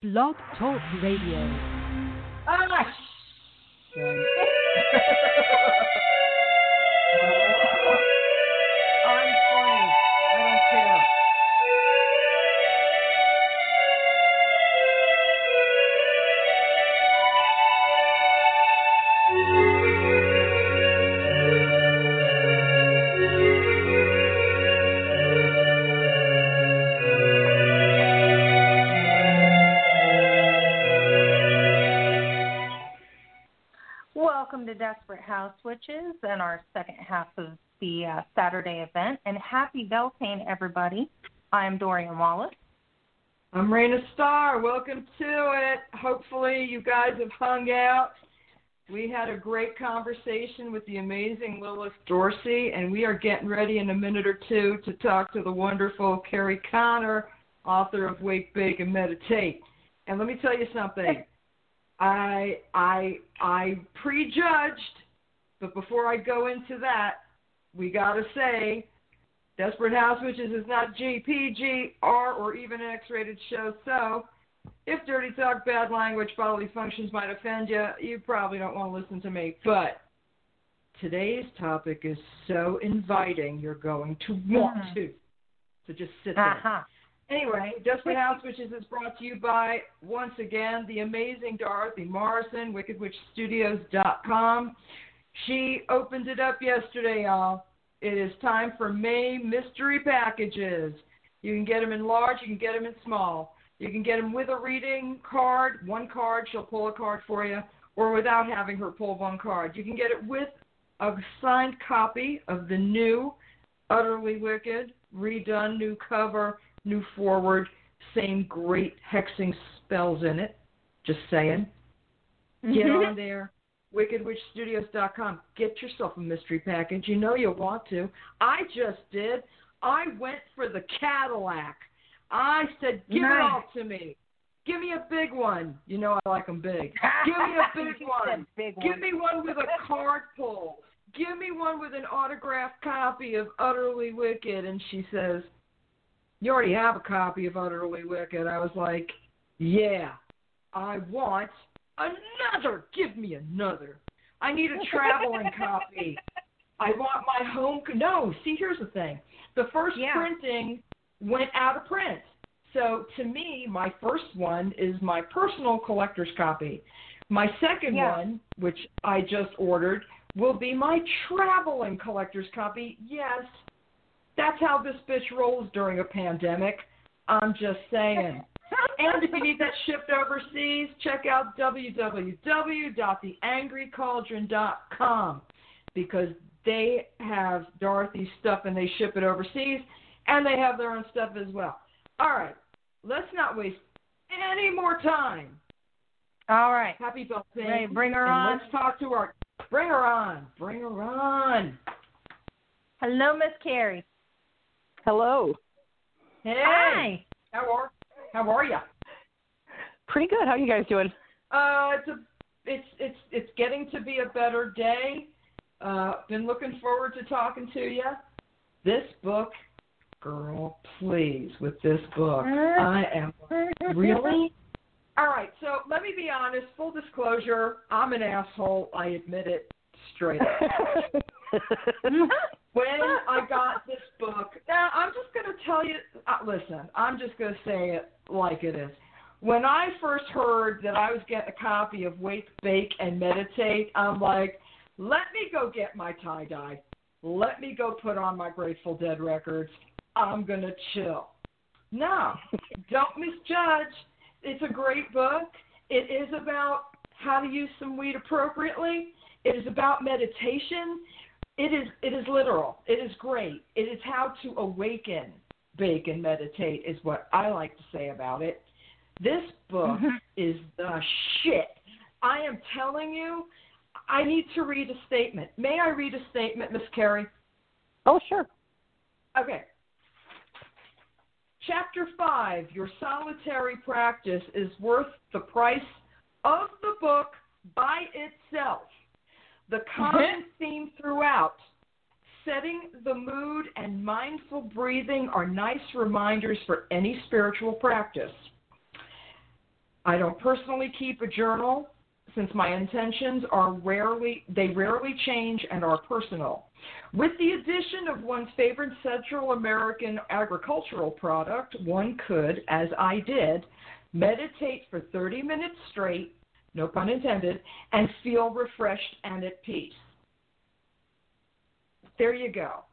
Blog Talk Radio. Ah. I'm free. I don't care. Desperate House Witches and our second half of the uh, Saturday event. And happy Beltane, everybody. I'm Dorian Wallace. I'm Raina Starr. Welcome to it. Hopefully, you guys have hung out. We had a great conversation with the amazing Lilith Dorsey, and we are getting ready in a minute or two to talk to the wonderful Kerri Connor, author of Wake, Bake, and Meditate. And let me tell you something. I I I prejudged, but before I go into that, we gotta say, Desperate House Witches is not G, PG, R, or even an X-rated show. So, if dirty talk, bad language, bodily functions might offend you, you probably don't want to listen to me. But today's topic is so inviting, you're going to want Mhm. to. So just sit there. Uh-huh. Anyway, Desperate House Witches is brought to you by, once again, the amazing Dorothy Morrison, WickedWitchStudios.com. She opened it up yesterday, y'all. It is time for May mystery packages. You can get them in large, you can get them in small. You can get them with a reading card, one card, she'll pull a card for you, or without having her pull one card. You can get it with a signed copy of the new Utterly Wicked, redone, new cover, new forward, same great hexing spells in it. Just saying. Get on there. WickedWitchStudios.com. Get yourself a mystery package. You know you want to. I just did. I went for the Cadillac. I said, give it all to me. Give me a big one. You know I like them big. Give me a big one. big Give me one with a card pull. Give me one with an autographed copy of Utterly Wicked. And she says, You already have a copy of Utterly Wicked. I was like, Yeah, I want another. Give me another. I need a traveling copy. I want my home. co- No, see, here's the thing. The first Yeah. printing went out of print. So to me, my first one is my personal collector's copy. My second Yeah. one, which I just ordered, will be my traveling collector's copy. Yes, that's how this bitch rolls during a pandemic. I'm just saying. And if you need that shipped overseas, check out www.theangrycauldron.com because they have Dorothy's stuff and they ship it overseas and they have their own stuff as well. All right, let's not waste any more time. All right. Happy birthday. Ready, bring her and on. Let's talk to our. Bring her on. Bring her on. Hello, Miss Kerri. Hello. Hey. Hi. How are How are you? Pretty good. How are you guys doing? Uh, it's a, it's it's it's getting to be a better day. Uh, been looking forward to talking to you. This book, girl, please with this book. I am really. All right, so let me be honest. Full disclosure, I'm an asshole. I admit it straight up. when I got this book, now I'm just going to tell you. Uh, listen, I'm just going to say it like it is. When I first heard that I was getting a copy of Wake, Bake, and Meditate, I'm like, let me go get my tie dye. Let me go put on my Grateful Dead records. I'm going to chill. No, don't misjudge. It's a great book. It is about how to use some weed appropriately. It is about meditation. It is it is literal. It is great. It is how to awaken, bake, and meditate is what I like to say about it. This book Mhm. is the shit. I am telling you, I need to read a statement. May I read a statement, Miss Kerri? oh, sure. Okay. Chapter 5 Your solitary practice is worth the price of the book by itself. The mm-hmm. common theme throughout setting the mood and mindful breathing are nice reminders for any spiritual practice. I don't personally keep a journal since my intentions are rarely they rarely change and are personal. With the addition of one's favorite Central American agricultural product, one could, as I did, meditate for 30 minutes straight, no pun intended, and feel refreshed and at peace. There you go.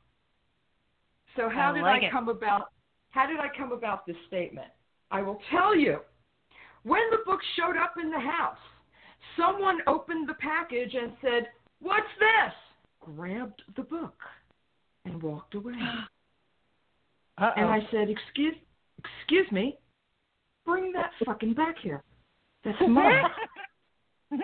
So how I did like I it. come about how did I come about this statement? I will tell you. When the book showed up in the house, someone opened the package and said, "What's this?" grabbed the book and walked away. Uh-oh. And I said, "Excuse excuse me. Bring that fucking back here. That's mine."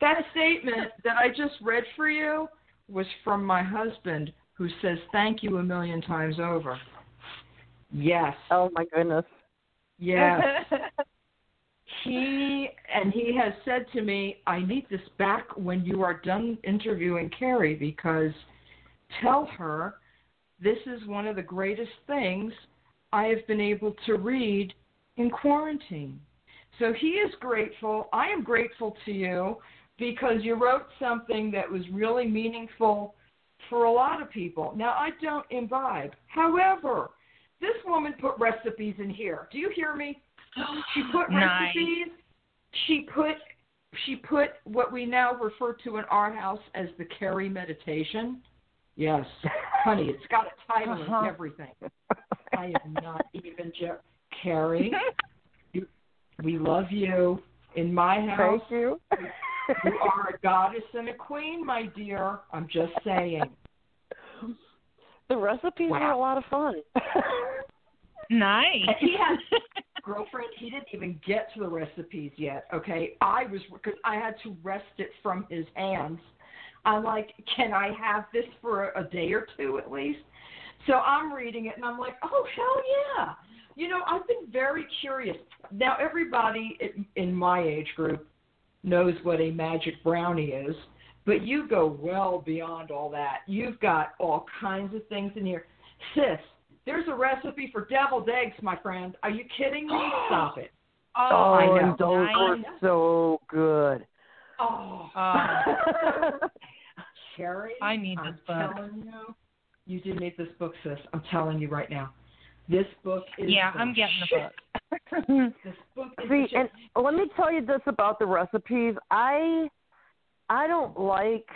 That statement that I just read for you was from my husband, who says thank you a million times over. Yes, Oh my goodness. yes. he and he has said to me, "I need this back when you are done interviewing Kerri because tell her this is one of the greatest things I have been able to read in quarantine." So he is grateful. I am grateful to you because you wrote something that was really meaningful for a lot of people. Now, I don't imbibe. However, this woman put recipes in here. Do you hear me? She put Nice. recipes. She put she put what we now refer to in our house as the Kerri meditation. Yes, honey, it's got a title Uh-huh. and everything. I am not even jo- Kerri. You, we love you in my house. Thank you. You are a goddess and a queen, my dear. I'm just saying. the recipes Wow. were a lot of fun. nice. And he has girlfriend. He didn't even get to the recipes yet. Okay, I was because I had to wrest it from his hands. I'm like, can I have this for a day or two at least? So I'm reading it and I'm like, oh hell yeah! You know, I've been very curious. Now everybody in- in my age group knows what a magic brownie is, but you go well beyond all that. You've got all kinds of things in here, sis. There's a recipe for deviled eggs, my friend. Are you kidding me? Stop it. Oh, I know. and those were nice. so good. Oh, Uh, Sherry, I need I'm this book. telling you, you do need this book, sis. I'm telling you right now. This book is yeah, the I'm getting the book. This book is See, the and let me tell you this about the recipes. I I don't like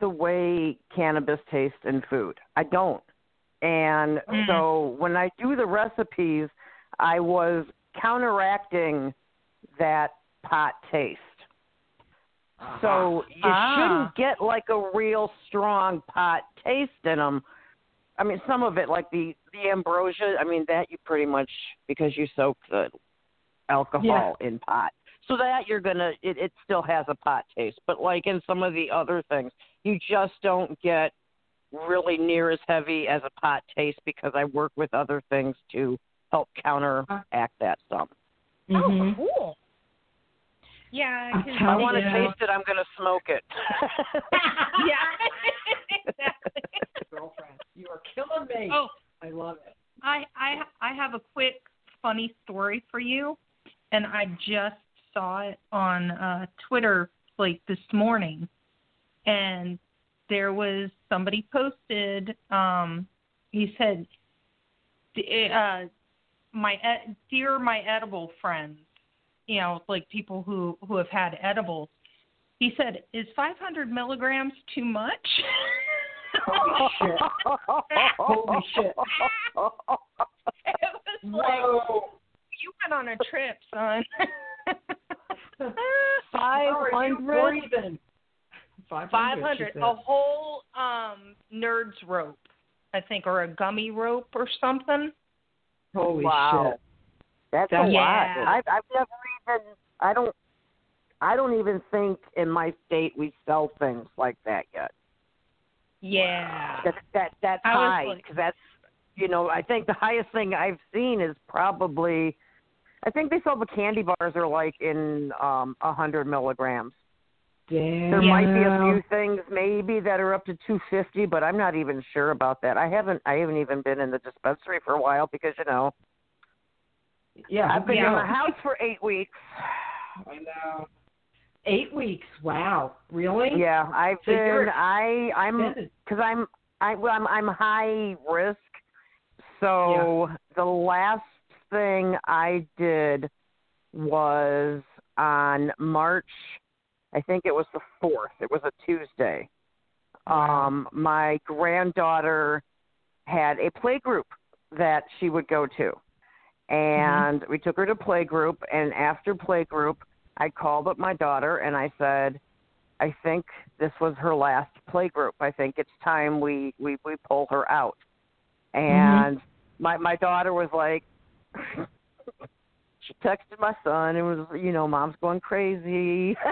the way cannabis tastes in food. I don't. And Mm. so when I do the recipes, I was counteracting that pot taste. So you Ah. shouldn't get like a real strong pot taste in them. I mean, some of it, like the the ambrosia. I mean, that you pretty much because you soak the alcohol in pot, so that you're gonna it, it still has a pot taste. But like in some of the other things, you just don't get really near as heavy as a pot taste because I work with other things to help counteract that some. Mhm. Oh, cool. Yeah, I'm 'cause If I telling want to taste it, I'm gonna smoke it. yeah, exactly. girlfriend, you are killing me. Oh, I love it. I I I have a quick funny story for you, and I just saw it on uh, Twitter like this morning, and there was somebody posted. Um, he said, "D- uh, "My ed- dear my edible friends, you know, like people who who have had edibles." He said, "Is 500 milligrams too much?" Holy shit. Holy shit. it was like Whoa. you went on a trip, son. Five How are you hundred. breathing? 500. Five she hundred, said. a whole um nerd's rope, I think, or a gummy rope or something. Holy Wow. shit. That's That's- a Yeah. lot. I've, I've never even. I don't. I don't even think in my state we sell things like that yet. Yeah. That that that's I high because that's you know I think the highest thing I've seen is probably. I think they sell the candy bars are like in um a hundred milligrams. Damn. There might be a few things maybe that are up to 250, but I'm not even sure about that. I haven't I haven't even been in the dispensary for a while because you know Yeah, I've been Yeah. in the house for eight weeks. I know. Eight weeks. Wow. Really? Yeah, I've So been. I I'm because I'm I well, I'm I'm high risk. So the last thing I did was on March. I think it was the fourth. It was a Tuesday. Um, my granddaughter had a play group that she would go to, and we took her to play group. And after play group, I called up my daughter and I said, I think this was her last play group. I think it's time we we we pull her out. Mm-hmm. And my my daughter was like she texted my son and was you know mom's going crazy.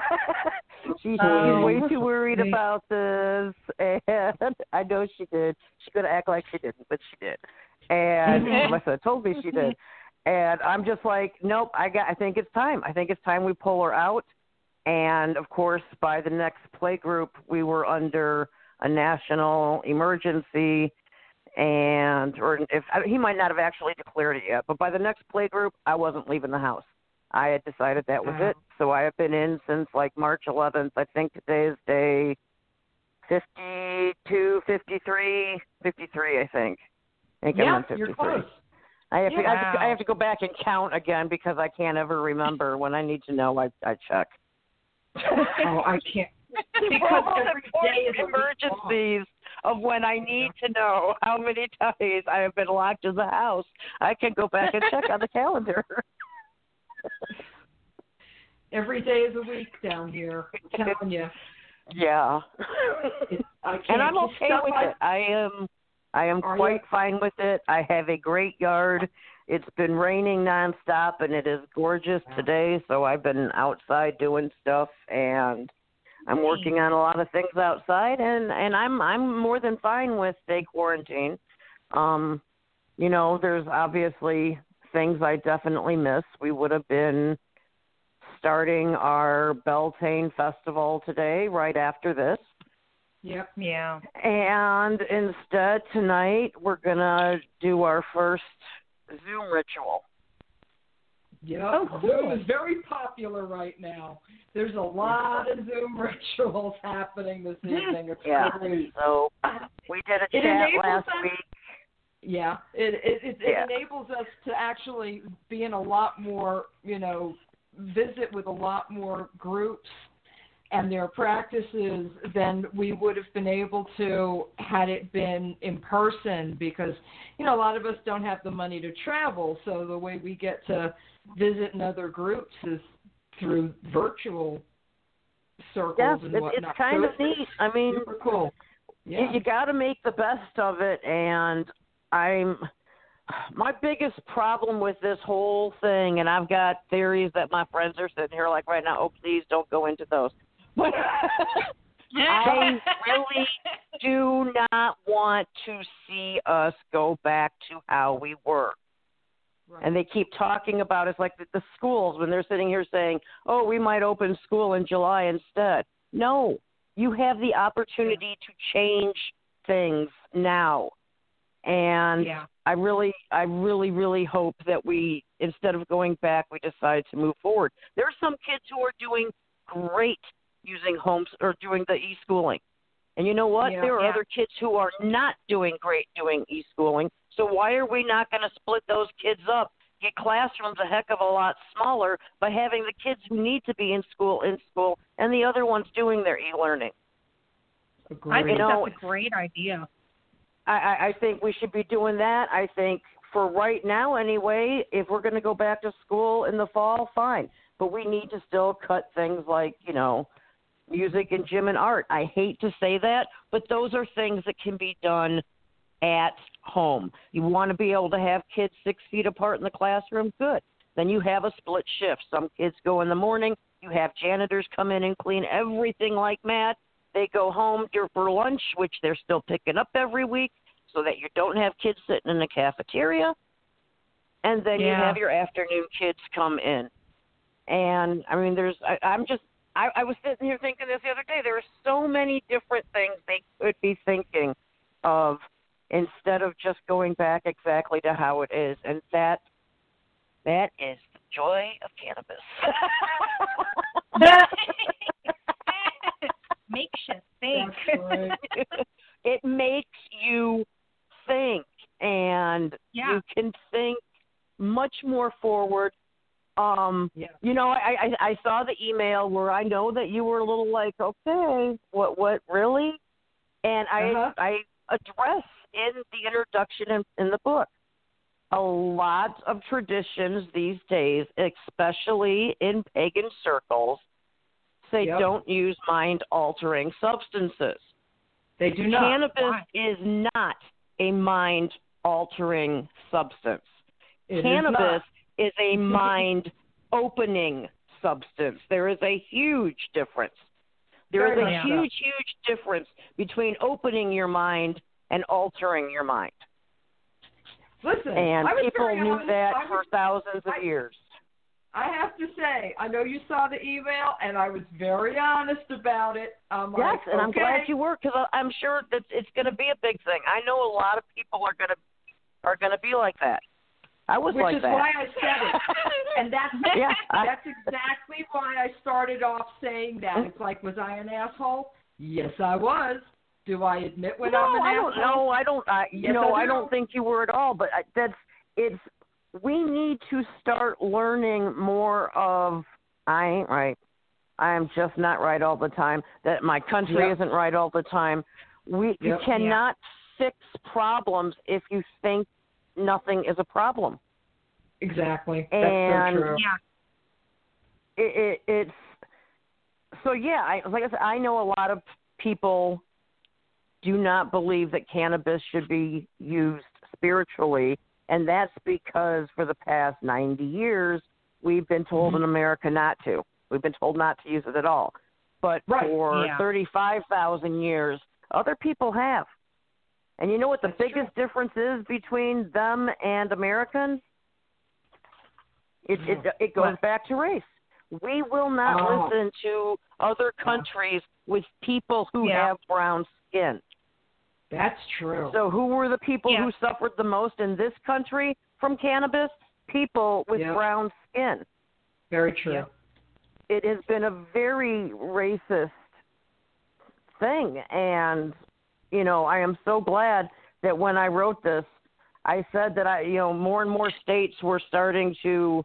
She, Oh, she's way too worried about this. And i know she did. She's going to act like she didn't but she did. And my son told me she did and i'm just like nope i got i think it's time i think it's time we pull her out and of course by the next play group we were under a national emergency and or if he might not have actually declared it yet, but by the next play group, I wasn't leaving the house. I had decided that was Wow. it. So I have been in since like March 11th. I think today is day 52, 53, 53. I think. I think I'm Yeah, on 53. you're close. I have, to, I, have to, I have to go back and count again because I can't ever remember. When I need to know, I I check. Oh, I can't. For Because all every the day is a week emergencies of when I need to know how many days I have been locked in the house, I can go back and check on the calendar. Every day is a week down here. I'm telling you. yeah. I can't and I'm okay with I- it. I am I am Are quite you? fine with it. I have a great yard. It's been raining nonstop and it is gorgeous Wow. today, so I've been outside doing stuff and I'm working on a lot of things outside and and I'm I'm more than fine with stay quarantine. Um you know, there's obviously things I definitely miss. We would have been starting our Beltane festival today right after this. Yep. Yeah. And instead, tonight, we're going to do our first Zoom ritual. Yep. Oh, cool. Zoom is very popular right now. There's a lot of Zoom rituals happening this evening. It's Yeah. great. So we did a It chat last us- week. Yeah, it it it, Yeah. it enables us to actually be in a lot more, you know, visit with a lot more groups and their practices than we would have been able to had it been in person because you know a lot of us don't have the money to travel. So the way we get to visit in other groups is through virtual circles Yes, and it, whatnot it's kind So of neat. I mean, super cool. yeah. you, you got to make the best of it and i'm my biggest problem with this whole thing and i've got theories that my friends are sitting here like right now oh please don't go into those i really do not want to see us go back to how we were right. and they keep talking about it's like the, the schools when they're sitting here saying, "Oh, we might open school in July instead." No, you have the opportunity to change things now, and Yeah. I really, I really, really hope that we, instead of going back, we decide to move forward. There are some kids who are doing great using homes or doing the e-schooling. And you know what? Yeah. there are Yeah. other kids who are not doing great doing e-schooling. So why are we not going to split those kids up? Get classrooms a heck of a lot smaller by having the kids who need to be in school in school and the other ones doing their e-learning. I Agreed. think know, that's a great idea. I, I, I think we should be doing that. I think for right now, anyway, if we're going to go back to school in the fall, fine. But we need to still cut things like, you know, music and gym and art. I hate to say that, but those are things that can be done at home. You want to be able to have kids six feet apart in the classroom? Good. Then you have a split shift. Some kids go in the morning. You have janitors come in and clean everything like mad. They go home for lunch, which they're still picking up every week, so that you don't have kids sitting in the cafeteria. And then you have your afternoon kids come in. And I mean, there's, I, I'm just, I, I was sitting here thinking this the other day. There are so many different things they could be thinking of instead of just going back exactly to how it is. And that That is the joy of cannabis. Makeshift thing. That's right. it makes you think, and Yeah. you can think much more forward. Yeah. you know, I, I I saw the email where I know that you were a little like, okay, what what really? And I Uh-huh. I address in the introduction in, in the book a lot of traditions these days, especially in pagan circles, say Yep. don't use mind altering substances. They do not. Cannabis Why? is not a mind altering substance. It is Cannabis not. is a mind opening substance. There is a huge difference. There is a huge, huge difference between opening your mind and altering your mind. Listen, And was people knew honest. that I for thousands of I- years. I have to say, I know you saw the email, and I was very honest about it. I'm Yes, like, and I'm glad you were because I'm sure that it's going to be a big thing. I know a lot of people are going to are going to be like that. I was Which like is that. why I said it, and that's Yeah, I- that's exactly why I started off saying that. It's like, was I an asshole? Yes, I was. Do I admit when no, I'm an I don't asshole? know. I don't. I, Yes, no, I I do. don't think you were at all. But I- that's it's. We need to start learning more of. I ain't right. I am just not right all the time. That my country Yep. isn't right all the time. We you Yep. cannot fix problems if you think nothing is a problem. Exactly. That's And- so true. Yeah. it, it it's so yeah I, like i said i know a lot of people do not believe that cannabis should be used spiritually and that's because for the past 90 years we've been told in mm-hmm. america not to we've been told not to use it at all but Right, for yeah. 35,000 years other people have and you know what the That's biggest difference is between them and americans it it it goes What? back to race. We will not Oh. listen to other countries with people who Yeah. have brown skin. That's true. So who were the people Yeah. who suffered the most in this country from cannabis? People with Yeah. brown skin. Very true. It has been a very racist thing and you know, I am so glad that when I wrote this I said that I you know, more and more states were starting to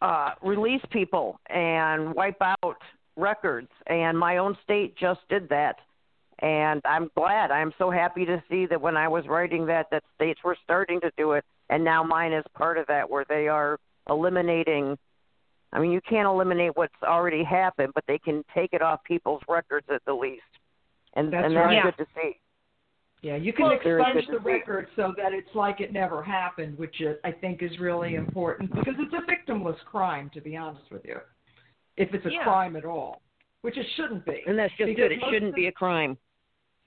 uh, release people and wipe out records, and my own state just did that. And I'm glad. I'm so happy to see that when I was writing that, that states were starting to do it, and now mine is part of that, where they are eliminating. I mean, you can't eliminate what's already happened, but they can take it off people's records at the least, and That's and that's right. Yeah. good to see. Yeah, you can Well, expunge the to see. record so that it's like it never happened, which is, I think is really important because it's a victimless crime, to be honest with you. If it's a Yeah. crime at all, which it shouldn't be. And that's just Because good. It shouldn't of- be a crime.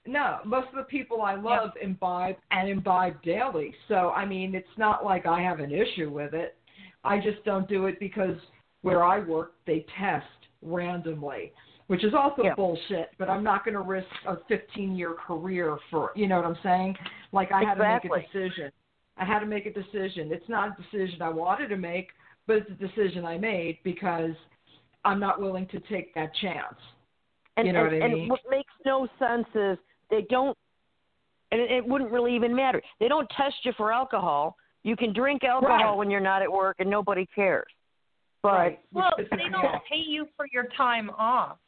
No, most of the people I love imbibe and imbibe daily. So, I mean, it's not like I have an issue with it. I just don't do it because where I work, they test randomly, which is also Yeah. bullshit, but I'm not going to risk a 15 year career for, you know what I'm saying? Like, I had to make a decision. I had to make a decision. It's not a decision I wanted to make, but it's a decision I made because I'm not willing to take that chance. And, You know and, what I and what makes no sense is they don't, and it, it wouldn't really even matter. They don't test you for alcohol. You can drink alcohol Right. when you're not at work, and nobody cares. But Right. Well, they don't pay you for your time off.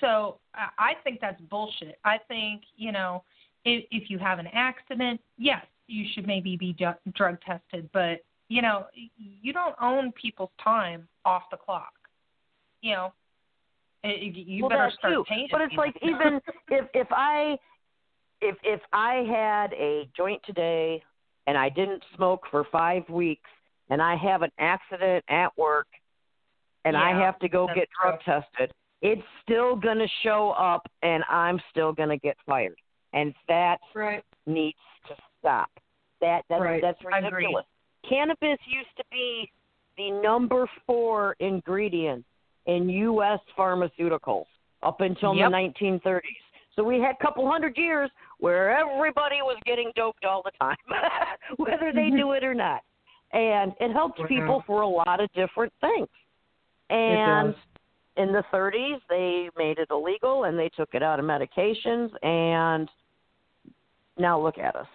So I think that's bullshit. I think you know if if you have an accident, yes, you should maybe be ju- drug tested, but you know you don't own people's time off the clock. You know, you well, better start too. paying. But it's like even if if I if if I had a joint today and I didn't smoke for five weeks and I have an accident at work and I have to go get drug tested, it's still gonna show up and I'm still gonna get fired. And that Right. needs to stop. That that's Right. that's ridiculous. Cannabis used to be the number four ingredient in U.S. pharmaceuticals up until Yep. the 1930s. So we had a couple hundred years where everybody was getting doped all the time, whether they knew it or not. and it helped people for a lot of different things. And. In the 30s, they made it illegal and they took it out of medications, and now look at us.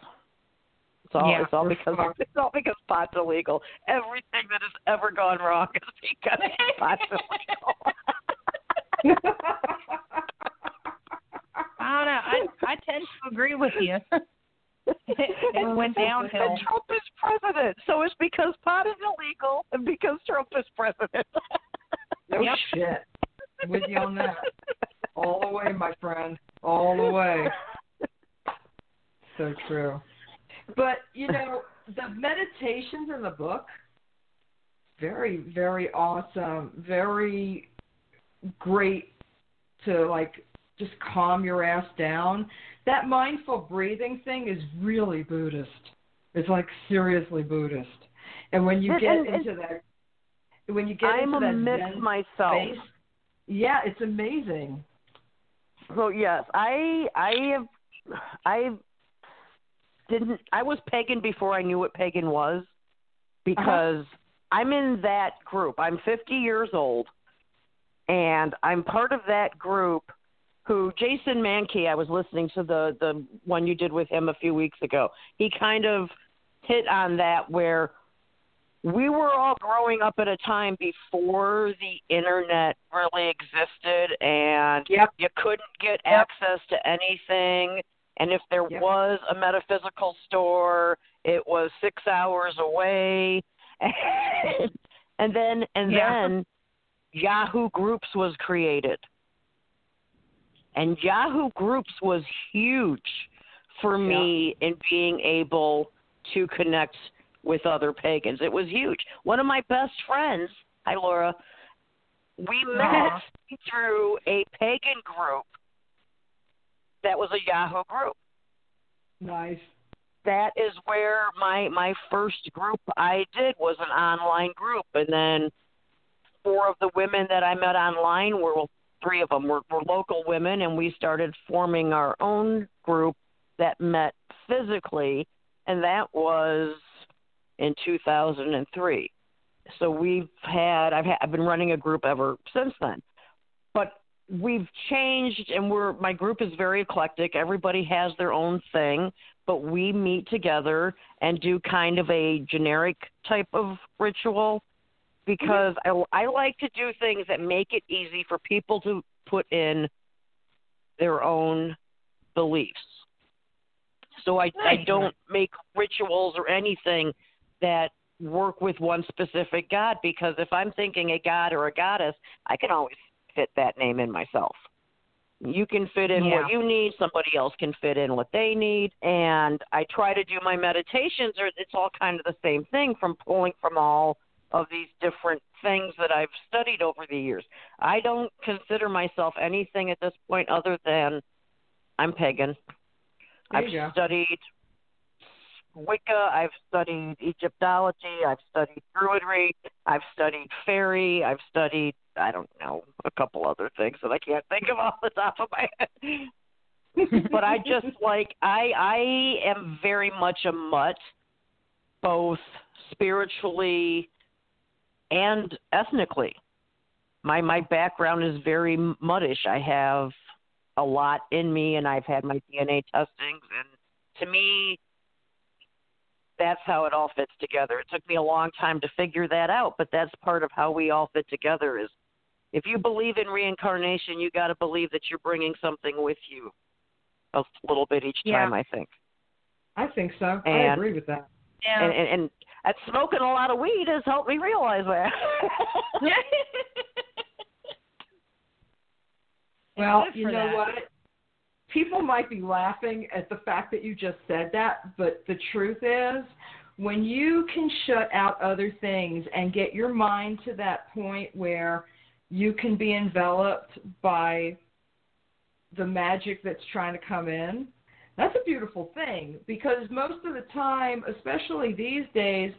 It's all, Yeah, it's all because fucked. it's all because pot's illegal. Everything that has ever gone wrong is because pot's illegal. I don't know. I I tend to agree with you. it went downhill. And Trump is president, so it's because pot is illegal and because Trump is president. no Yep. shit. I'm with you on that. All the way, my friend. All the way. So true. But you know, the meditations in the book, very, very awesome. Very great to like just calm your ass down. That mindful breathing thing is really Buddhist. It's like seriously Buddhist. And when you And- get and- and- into that, when you get I'm into that Zen myself. space, yeah, it's amazing. So yes, I I have I didn't I was pagan before I knew what pagan was because uh-huh. I'm in that group. I'm 50 years old and I'm part of that group who Jason Mankey I was listening to the the one you did with him a few weeks ago. He kind of hit on that where we were all growing up at a time before the internet really existed and Yep. you couldn't get Yep. access to anything and if there Yep. was a metaphysical store it was six hours away and then and Yeah. then yahoo groups was created and yahoo groups was huge for me in being able to connect with other pagans it was huge one of my best friends hi laura we met Aw. through a pagan group that was a Yahoo group. Nice. That is where my my first group I did was an online group, and then four of the women that I met online were well, three of them were, were local women, and we started forming our own group that met physically, and that was in 2003. So we've had I've had, I've been running a group ever since then, but we've changed and we're my group is very eclectic. Everybody has their own thing but we meet together and do kind of a generic type of ritual because I, I like to do things that make it easy for people to put in their own beliefs. So I, I don't make rituals or anything that work with one specific god because if I'm thinking a god or a goddess, I can always fit that name in myself. You can fit in Yeah. what you need, somebody else can fit in what they need, and I try to do my meditations or it's all kind of the same thing from pulling from all of these different things that I've studied over the years. I don't consider myself anything at this point other than I'm pagan. I've go. studied Wicca, I've studied Egyptology, I've studied Druidry, I've studied fairy, I've studied I don't know a couple other things that I can't think of off the top of my head. but I just like I I am very much a mutt, both spiritually and ethnically. My my background is very muddish. I have a lot in me, and I've had my DNA testings, and to me, that's how it all fits together. It took me a long time to figure that out, but that's part of how we all fit together. Is if you believe in reincarnation, you got to believe that you're bringing something with you, a little bit each Yeah. time. I think, I think so. I agree with that. Yeah. and, and and and smoking a lot of weed has helped me realize that. Well, you know that. what? People might be laughing at the fact that you just said that, but the truth is, when you can shut out other things and get your mind to that point where you can be enveloped by the magic that's trying to come in, that's a beautiful thing because most of the time, especially these days,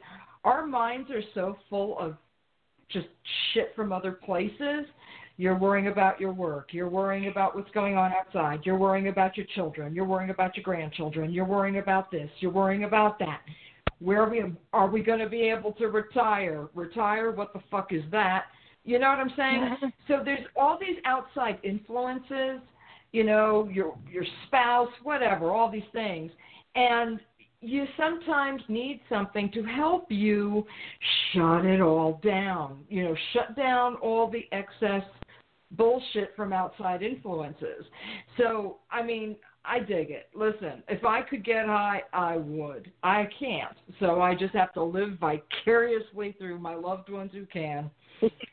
our minds are so full of just shit from other places. You're worrying about your work. You're worrying about what's going on outside. You're worrying about your children. You're worrying about your grandchildren. You're worrying about this. You're worrying about that. Where are we are we going to be able to retire? Retire? What the fuck is that? You know what I'm saying? so there's all these outside influences, you know, your your spouse, whatever, all these things. And you sometimes need something to help you shut it all down. You know, shut down all the excess bullshit from outside influences. So, I mean, I dig it. Listen, if I could get high, I would. I can't. So I just have to live vicariously through my loved ones who can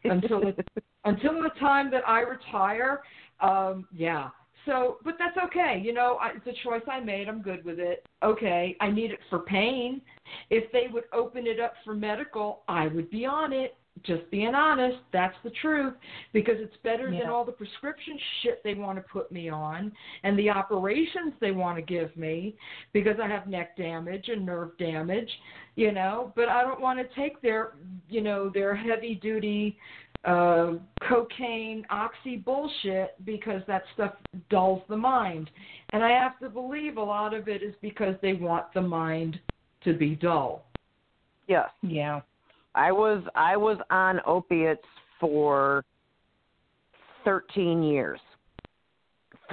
until the, until the time that I retire. Um, yeah. So, but that's okay. You know, I, it's a choice I made. I'm good with it. Okay, I need it for pain. If they would open it up for medical, I would be on it just being honest, that's the truth because it's better yeah. than all the prescription shit they want to put me on and the operations they want to give me because I have neck damage and nerve damage, you know, but I don't want to take their, you know, their heavy duty uh cocaine oxy bullshit because that stuff dulls the mind. And I have to believe a lot of it is because they want the mind to be dull. Yes. Yeah. I was I was on opiates for 13 years.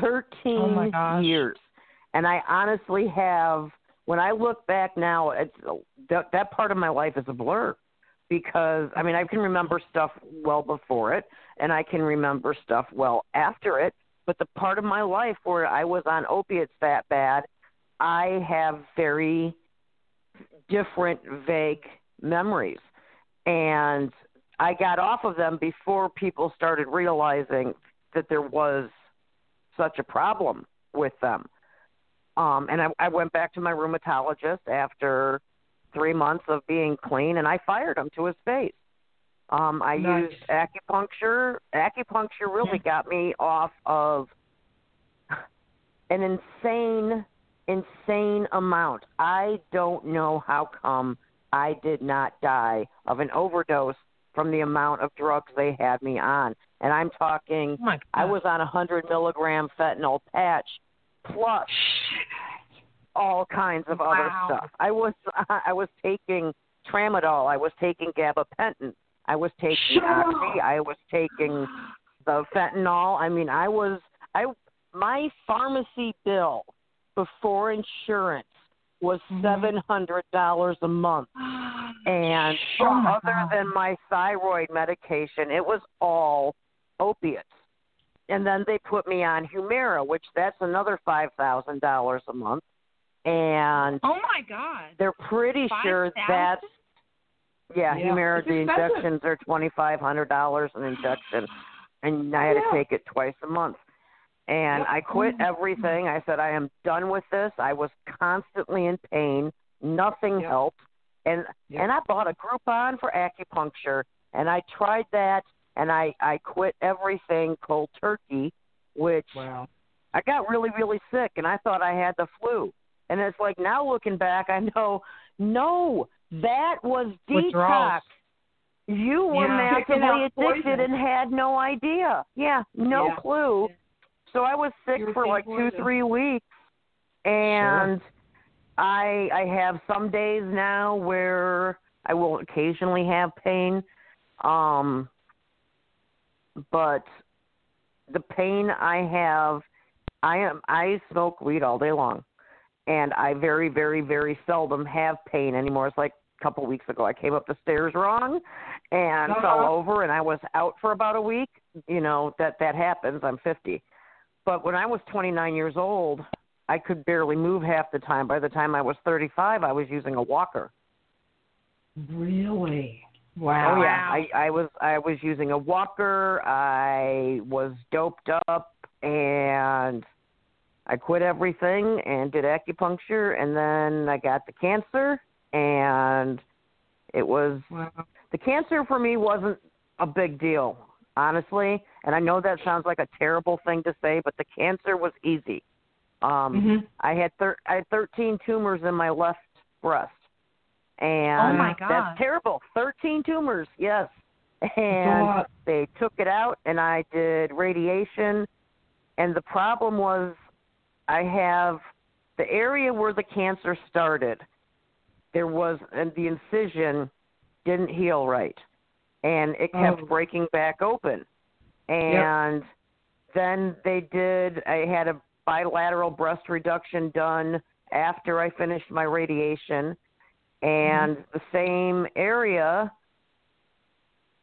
13 oh years. And I honestly have when I look back now, it's that, that part of my life is a blur because I mean I can remember stuff well before it and I can remember stuff well after it, but the part of my life where I was on opiates that bad, I have very different vague memories and I got off of them before people started realizing that there was such a problem with them. Um, and I, I went back to my rheumatologist after three months of being clean, and I fired him to his face. Um, I nice. used acupuncture. Acupuncture really got me off of an insane, insane amount. I don't know how come I did not die of an overdose from the amount of drugs they had me on. And I'm talking, oh I was on a 100 milligram fentanyl patch plus all kinds of wow. other stuff. I was I was taking tramadol. I was taking gabapentin. I was taking oxy. I was taking the fentanyl. I mean, I was I my pharmacy bill before insurance was mm-hmm. seven hundred dollars a month, and oh other God. than my thyroid medication, it was all opiates. And then they put me on Humira, which that's another five thousand dollars a month. And oh my God, they're pretty 5, sure 000? that's yeah, Yeah. Humira. It's The expensive. injections are twenty five hundred dollars an injection, and I had Yeah. to take it twice a month and I quit mm-hmm. everything. I said I am done with this. I was constantly in pain. Nothing helped. And and I bought a Groupon for acupuncture and I tried that and I I quit everything cold turkey, which Wow. I got really really sick and I thought I had the flu. And it's like now looking back, I know no, that was detox. You were Yeah. Massively addicted and had no idea. Yeah, no Yeah. clue. So I was sick for like two, three weeks, and I I have some days now where I will occasionally have pain, um, but the pain I have, I am I smoke weed all day long, and I very very very seldom have pain anymore. It's like a couple weeks ago I came up the stairs wrong and Uh-huh. fell over, and I was out for about a week. You know that that happens. I'm 50 but when I was 29 years old, I could barely move half the time. By the time I was 35, I was using a walker. Really? Wow. Oh yeah, I, I was I was using a walker. I was doped up, and I quit everything and did acupuncture, and then I got the cancer, and it was Wow. the cancer for me wasn't a big deal, honestly. And I know that sounds like a terrible thing to say, but the cancer was easy. Um, Mhm. I had thir- I had 13 tumors in my left breast, and Oh my God. that's terrible. 13 tumors, yes. And they took it out, and I did radiation. And the problem was, I have the area where the cancer started there was and the incision didn't heal right, and it kept Oh. breaking back open, and then they did. I had a bilateral breast reduction done after I finished my radiation, and the same area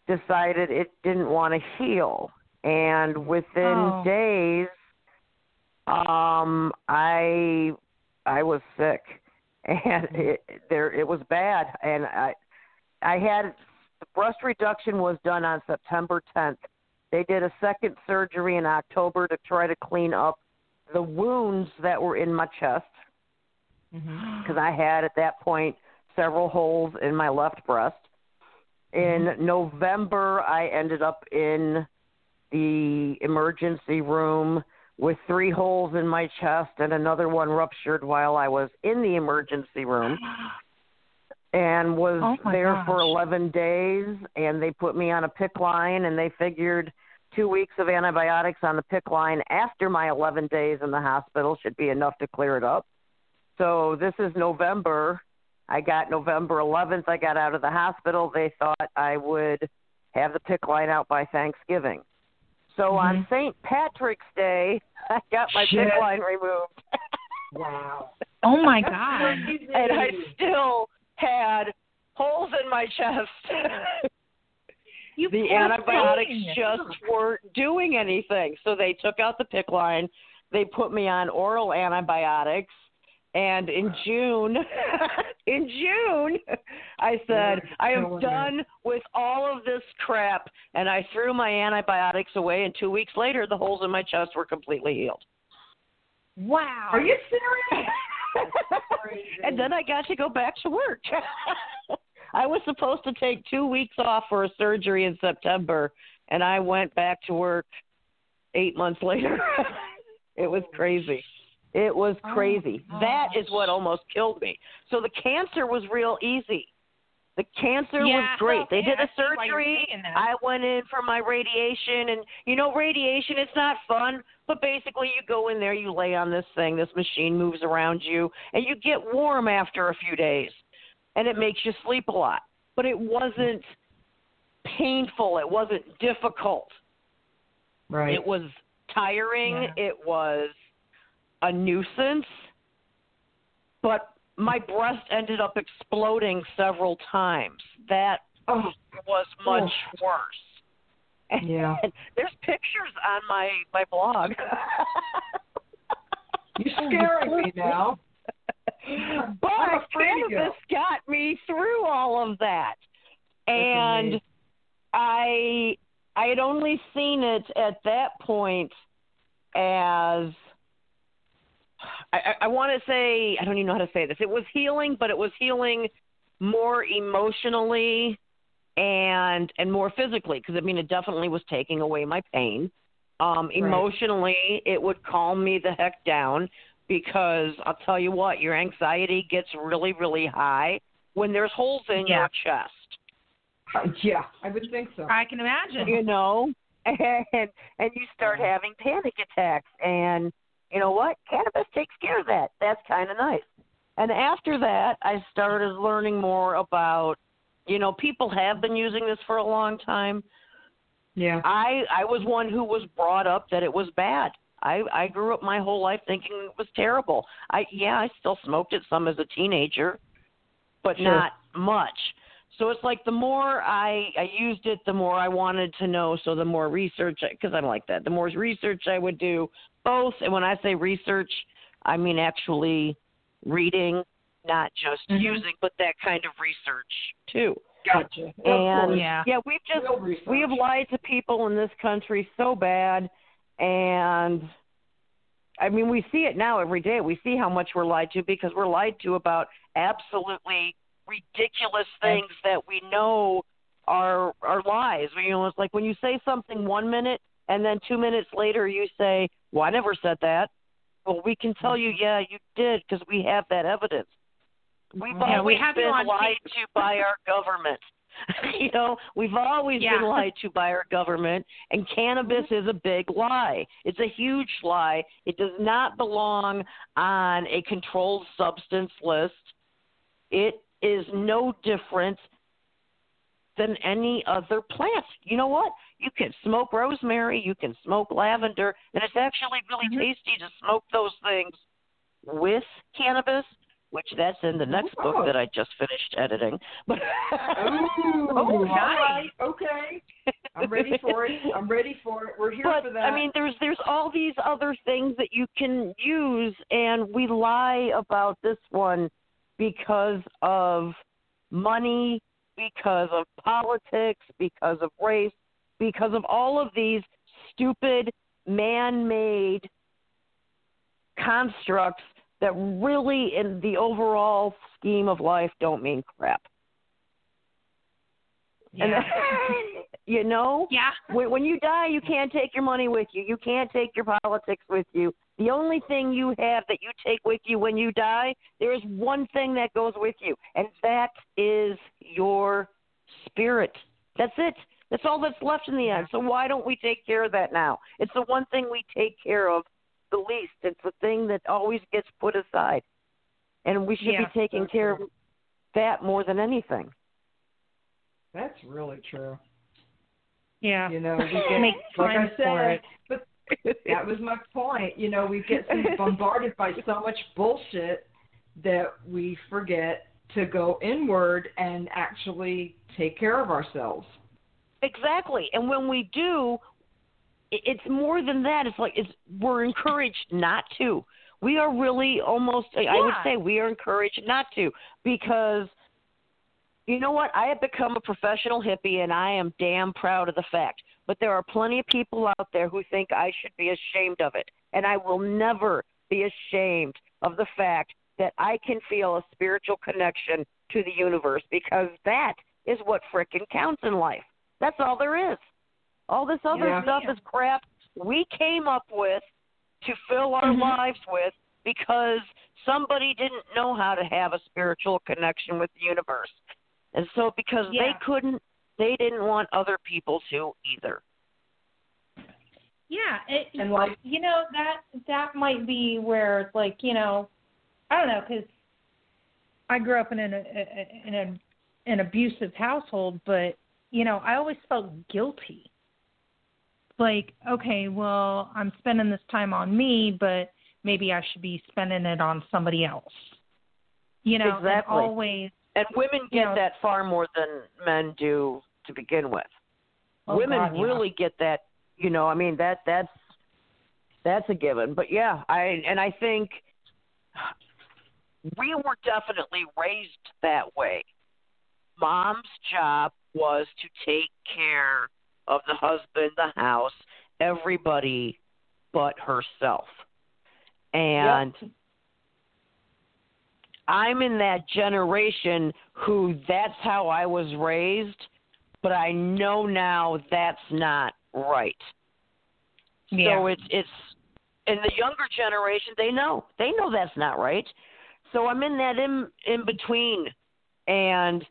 decided it didn't want to heal, and within Oh. days, um, I I was sick, and it there it was bad, and I I had the breast reduction was done on September 10th. They did a second surgery in October to try to clean up the wounds that were in my chest Mhm. because I had at that point several holes in my left breast. In November, I ended up in the emergency room with three holes in my chest and another one ruptured while I was in the emergency room and was Oh, there for 11 days and they put me on a PICC line and they figured 2 weeks of antibiotics on the PICC line after my 11 days in the hospital should be enough to clear it up. So this is November. I got November 11th. I got out of the hospital. They thought I would have the PICC line out by Thanksgiving. So mm-hmm. on St. Patrick's Day, I got my Shit. PICC line removed. Wow. Oh my god. and I still had holes in my chest. You the antibiotics thing. just weren't doing anything. So they took out the PICC line. They put me on oral antibiotics. And in June, in June, I said, I am done with all of this crap. And I threw my antibiotics away. And two weeks later, the holes in my chest were completely healed. Wow. Are you serious? And then I got to go back to work. I was supposed to take two weeks off for a surgery in September, and I went back to work eight months later. it was crazy. It was Oh, crazy. that is what almost killed me. So the cancer was real easy. The cancer was great. well, they yeah, did a I see why you're surgery. I went in for my radiation, and you know, radiation it's not fun, but basically you go in there, you lay on this thing, this machine moves around you, and you get warm after a few days, and it makes you sleep a lot. But it wasn't painful. It wasn't difficult. right. It was tiring. Yeah. It was a nuisance. But my breast ended up exploding several times. That oh, was much oh. worse. And yeah. there's pictures on my my blog. You're scaring me now. but cannabis got me through all of that. That's And amazing. I I had only seen it at that point as I, I, I want to say I don't even know how to say this. It was healing, but it was healing more emotionally and and more physically because I mean it definitely was taking away my pain. Um, Right. emotionally, it would calm me the heck down because I'll tell you what, your anxiety gets really really high when there's holes in Yeah. your chest. Uh, yeah, I would think so. I can imagine. you know, and and you start having panic attacks. And you know what? Cannabis takes care of that. That's kind of nice. And after that, I started learning more about, you know, people have been using this for a long time. Yeah. I I was one who was brought up that it was bad. I I grew up my whole life thinking it was terrible. I yeah, I still smoked it some as a teenager, but Sure. not much. So it's like the more I I used it, the more I wanted to know. So the more research, because I'm like that, the more research I would do. Both, and when I say research, I mean actually reading, not just Mhm. using, but that kind of research too. Gotcha. And. Yeah. yeah, we've just we have lied to people in this country so bad and I mean we see it now every day. We see how much we're lied to because we're lied to about absolutely ridiculous things that we know are are lies. You know, it's like when you say something one minute and then 2 minutes later you say, "Well, I never said that." Well, we can tell you, yeah, you did because we have that evidence. We've Yeah, we have been lied tape. to by our government. you know, we've always Yeah. been lied to by our government, and cannabis mm-hmm. is a big lie. It's a huge lie. It does not belong on a controlled substance list. It is no different than any other plant. You know what? You can smoke rosemary, you can smoke lavender, and it's actually really Mhm. tasty to smoke those things with cannabis, which that's in the next book Oh. that I just finished editing. But Ooh, Oh, nice. right, okay. I'm ready for it. I'm ready for it. We're here but for that. I mean, there's there's all these other things that you can use, and we lie about this one because of money, because of politics, because of race, because of all of these stupid man-made constructs that really, in the overall scheme of life, don't mean crap. And Yeah. you know, yeah. when, when you die, you can't take your money with you. You can't take your politics with you. The only thing you have that you take with you when you die, there is one thing that goes with you, and that is your spirit. That's it. That's all that's left in the end. So why don't we take care of that now? It's the one thing we take care of the least. It's the thing that always gets put aside. And we should Yeah. be taking care of that more than anything. That's really true. Yeah. You know, we get Make like I time said, for it. but that was my point. You know, we get bombarded by so much bullshit that we forget to go inward and actually take care of ourselves. Exactly. And when we do, it's more than that. It's like it's we're encouraged not to. We are really almost I I would say we are encouraged not to because you know what? I have become a professional hippie and I am damn proud of the fact. But there are plenty of people out there who think I should be ashamed of it. And I will never be ashamed of the fact that I can feel a spiritual connection to the universe because that is what frickin' counts in life. That's all there is. All this other Yeah. stuff is crap we came up with to fill our Mhm. lives with because somebody didn't know how to have a spiritual connection with the universe. And so because Yeah. they couldn't they didn't want other people to either. Yeah, it, And like you know that that might be where it's like you know, I don't know because I grew up in an a, in an an abusive household, but you know I always felt guilty. Like okay, well I'm spending this time on me, but maybe I should be spending it on somebody else. You know, and always And women get that far more than men do to begin with. Oh, women God, yeah. really get that you know i mean that that's that's a given. But yeah i and i think we were definitely raised that way. Mom's job was to take care of the husband the house everybody but herself. And i'm in that generation who that's how i was raised but I know now that's not right. yeah. So it's it's in the younger generation they know. They know that's not right. So I'm in that in in between and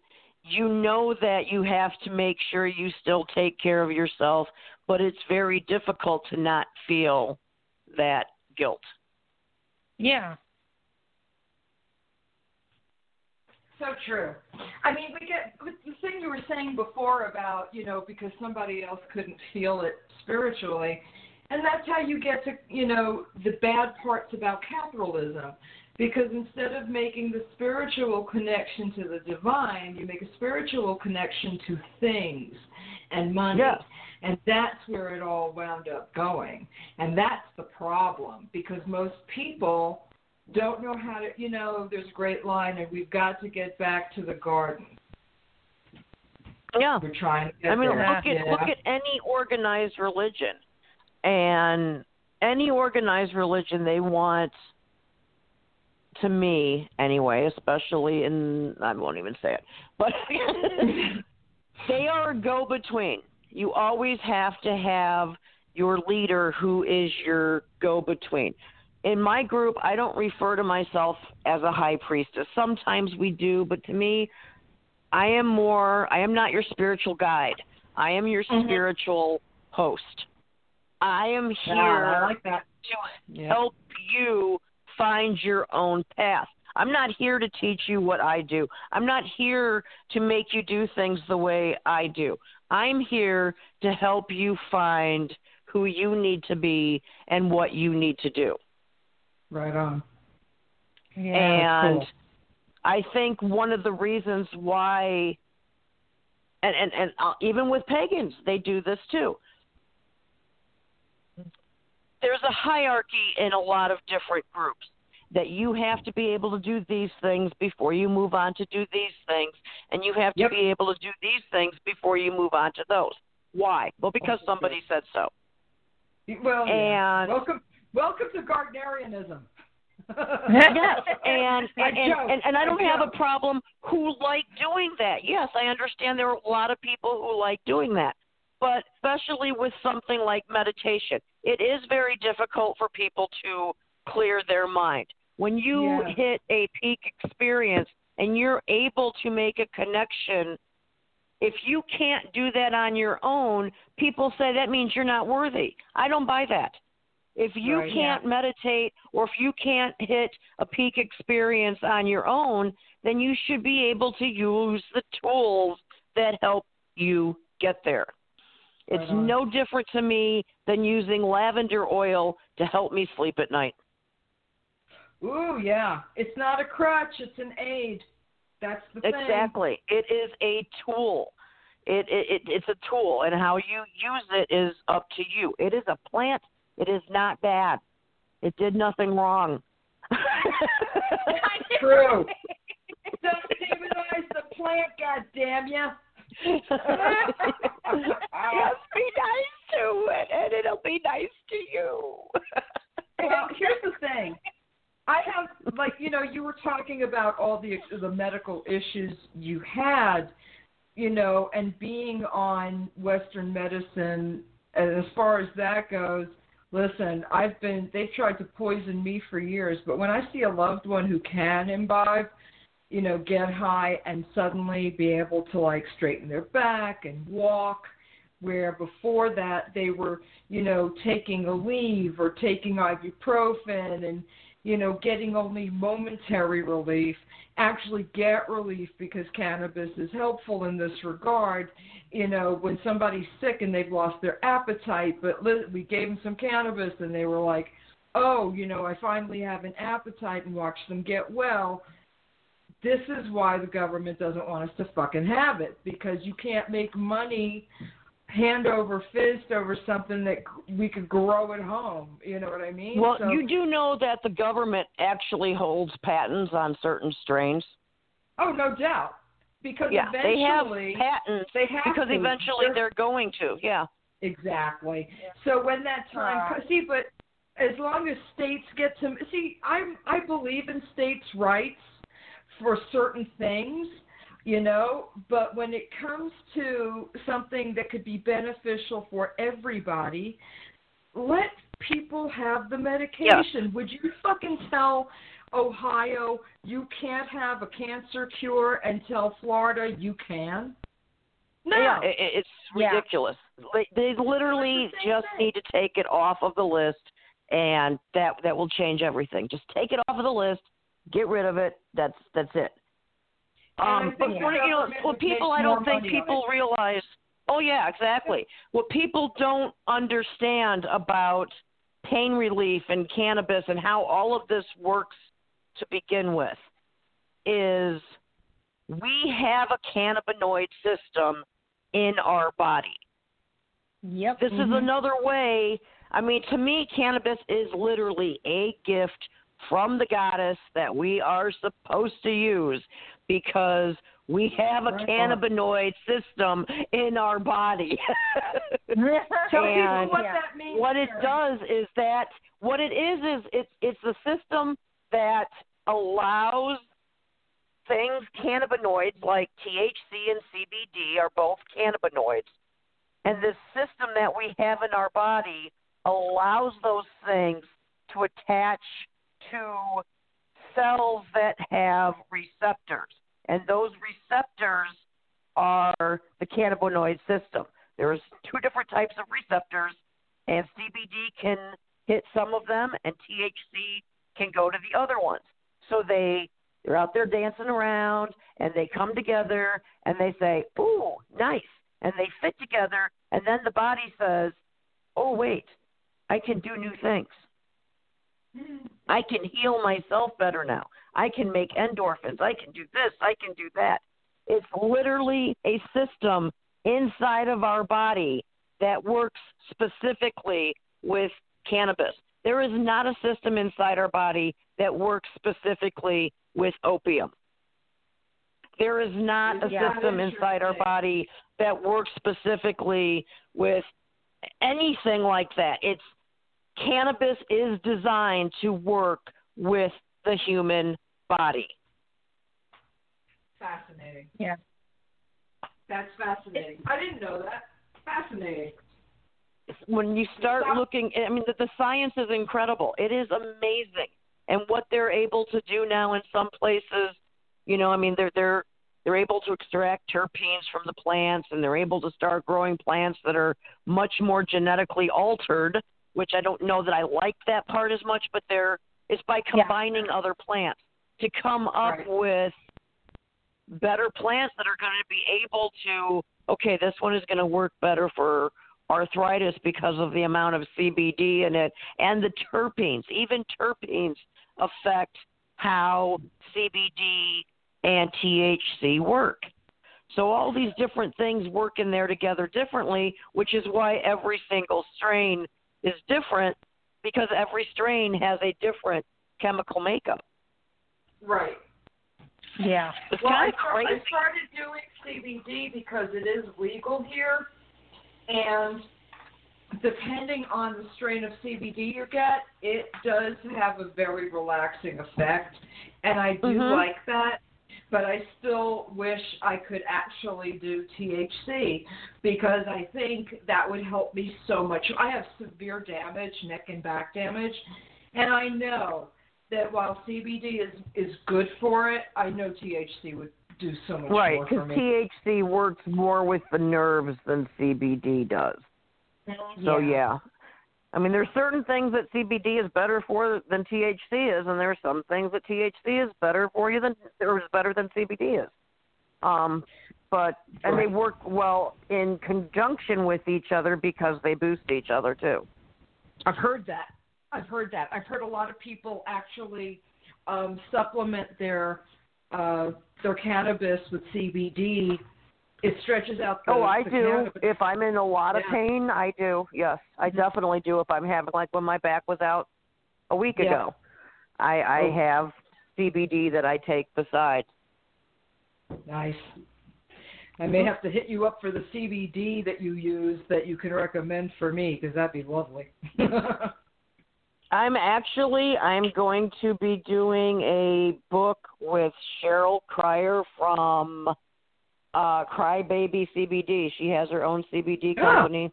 you know that you have to make sure you still take care of yourself, but it's very difficult to not feel that guilt. yeah. So true. I mean, we get the thing you were saying before about you know because somebody else couldn't feel it spiritually, and that's how you get to you know the bad parts about capitalism. Because instead of making the spiritual connection to the divine, you make a spiritual connection to things and money. Yeah. And that's where it all wound up going. And that's the problem because most people don't know how to, you know, there's a great line, and we've got to get back to the garden. Yeah. We're trying to I mean, there. look at yeah. look at any organized religion, and any organized religion they want. To me, anyway, especially in I won't even say it, but they are a go-between. You always have to have your leader who is your go-between. In my group, I don't refer to myself as a high priestess. Sometimes we do, but to me, I am more, I am not your spiritual guide. I am your Mhm. spiritual host. I am Yeah, here I like to Yeah. help you find your own path. I'm not here to teach you what I do. I'm not here to make you do things the way I do. I'm here to help you find who you need to be and what you need to do. Right on. Yeah. and cool. I think one of the reasons why, and and and uh, even with pagans, they do this too. There's a hierarchy in a lot of different groups that you have to be able to do these things before you move on to do these things, and you have to Yep. be able to do these things before you move on to those. Why? Well, because somebody said so. Well. And- welcome, welcome to Gardnerianism. yes, and I and, and, and and I don't have a problem who like doing that. Yes, I understand there are a lot of people who like doing that. But especially with something like meditation, it is very difficult for people to clear their mind. When you hit a peak experience and you're able to make a connection, if you can't do that on your own, people say that means you're not worthy. I don't buy that. If you Right, can't meditate or if you can't hit a peak experience on your own, then you should be able to use the tools that help you get there. It's Right no different to me than using lavender oil to help me sleep at night. Ooh, yeah. It's not a crutch. It's an aid. That's the thing. Exactly. It is a tool. It, it, it it's a tool, and how you use it is up to you. It is a plant. It is not bad. It did nothing wrong. True. Don't demonize the plant, God damn ya. yes, be nice to it, and it'll be nice to you. Well, here's the thing. I have like you know you were talking about all the the medical issues you had, you know, and being on Western medicine. And as far as that goes, listen, I've been they've tried to poison me for years, but when I see a loved one who can imbibe, you know, get high and suddenly be able to like straighten their back and walk where before that they were, you know, taking Aleve or taking ibuprofen and, you know, getting only momentary relief, actually get relief because cannabis is helpful in this regard. You know, when somebody's sick and they've lost their appetite, but we gave them some cannabis and they were like, oh, you know, I finally have an appetite and watch them get well. This is why the government doesn't want us to fucking have it because you can't make money hand over fist over something that we could grow at home. You know what I mean? Well, So- you do know that the government actually holds patents on certain strains. Oh, no doubt. Because Yeah, they have eventually patents they have because to. eventually They're- they're going to. Yeah. Exactly. So when that time Right. comes, see, but as long as states get to see, I I believe in states' rights for certain things, you know. But when it comes to something that could be beneficial for everybody, let people have the medication. Would you fucking tell Ohio you can't have a cancer cure and tell Florida you can? No. Yeah, it, it- it's Yeah. ridiculous. They, they literally the just thing. need to take it off of the list, and that that will change everything. Just take it off of the list, get rid of it. That's that's it. Um, but for, you know, what people I don't think people realize. Oh yeah, exactly. What people don't understand about pain relief and cannabis and how all of this works to begin with is we have a cannabinoid system in our body. Yep. This is another way. I mean, to me, cannabis is literally a gift from the goddess that we are supposed to use because we have a Right on. cannabinoid system in our body. Tell people what Yeah. that means. what it does is that what it is is it's it's the system that allows things cannabinoids like THC and CBD are both cannabinoids. And this system that we have in our body allows those things to attach to cells that have receptors. And those receptors are the cannabinoid system. There's two different types of receptors, and CBD can hit some of them, and THC can go to the other ones. So they They're out there dancing around and they come together and they say, "Ooh, nice." And they fit together and then the body says, "Oh, wait. I can do new things. I can heal myself better now. I can make endorphins. I can do this. I can do that." It's literally a system inside of our body that works specifically with cannabis. There is not a system inside our body that works specifically with opium. There is not a Yeah. system inside our body that works specifically with anything like that. It's cannabis is designed to work with the human body. Fascinating. Yeah. That's fascinating. I didn't know that. Fascinating. when you start Stop. looking i mean the, the science is incredible it is amazing and what they're able to do now in some places you know i mean they're they're they're able to extract terpenes from the plants and they're able to start growing plants that are much more genetically altered which i don't know that i like that part as much but they're it's by Yeah. combining other plants to come up Right. with better plants that are going to be able to okay this one is going to work better for arthritis because of the amount of CBD in it and the terpenes. Even terpenes affect how CBD and THC work. So all these different things work in there together differently, which is why every single strain is different because every strain has a different chemical makeup. Right. Yeah. It's Well, I, of start- crazy. I started doing CBD because it is legal here, and depending on the strain of CBD you get, it does have a very relaxing effect, and I do Mhm. like that. But I still wish I could actually do THC because I think that would help me so much. I have severe damage, neck and back damage, and I know that while CBD is is good for it, I know THC would do so much Right, more for because. THC works more with the nerves than CBD does. So yeah. I mean, there's certain things that CBD is better for than THC is, and there are some things that THC is better for you than or is better than CBD is. Um, but and they work well in conjunction with each other because they boost each other too. I've heard that. I've heard that. I've heard a lot of people actually um, supplement their uh, their cannabis with CBD. It stretches out the. oh, I do. cannabis. If I'm in a lot of Yeah. pain, I do. Yes, I Mhm. definitely do. If I'm having like when my back was out a week Yeah. ago, I I Oh. have CBD that I take besides. Nice. I may have to hit you up for the CBD that you use that you can recommend for me because that'd be lovely. I'm actually I'm going to be doing a book with Cheryl Cryer from uh Crybaby CBD. She has her own CBD company.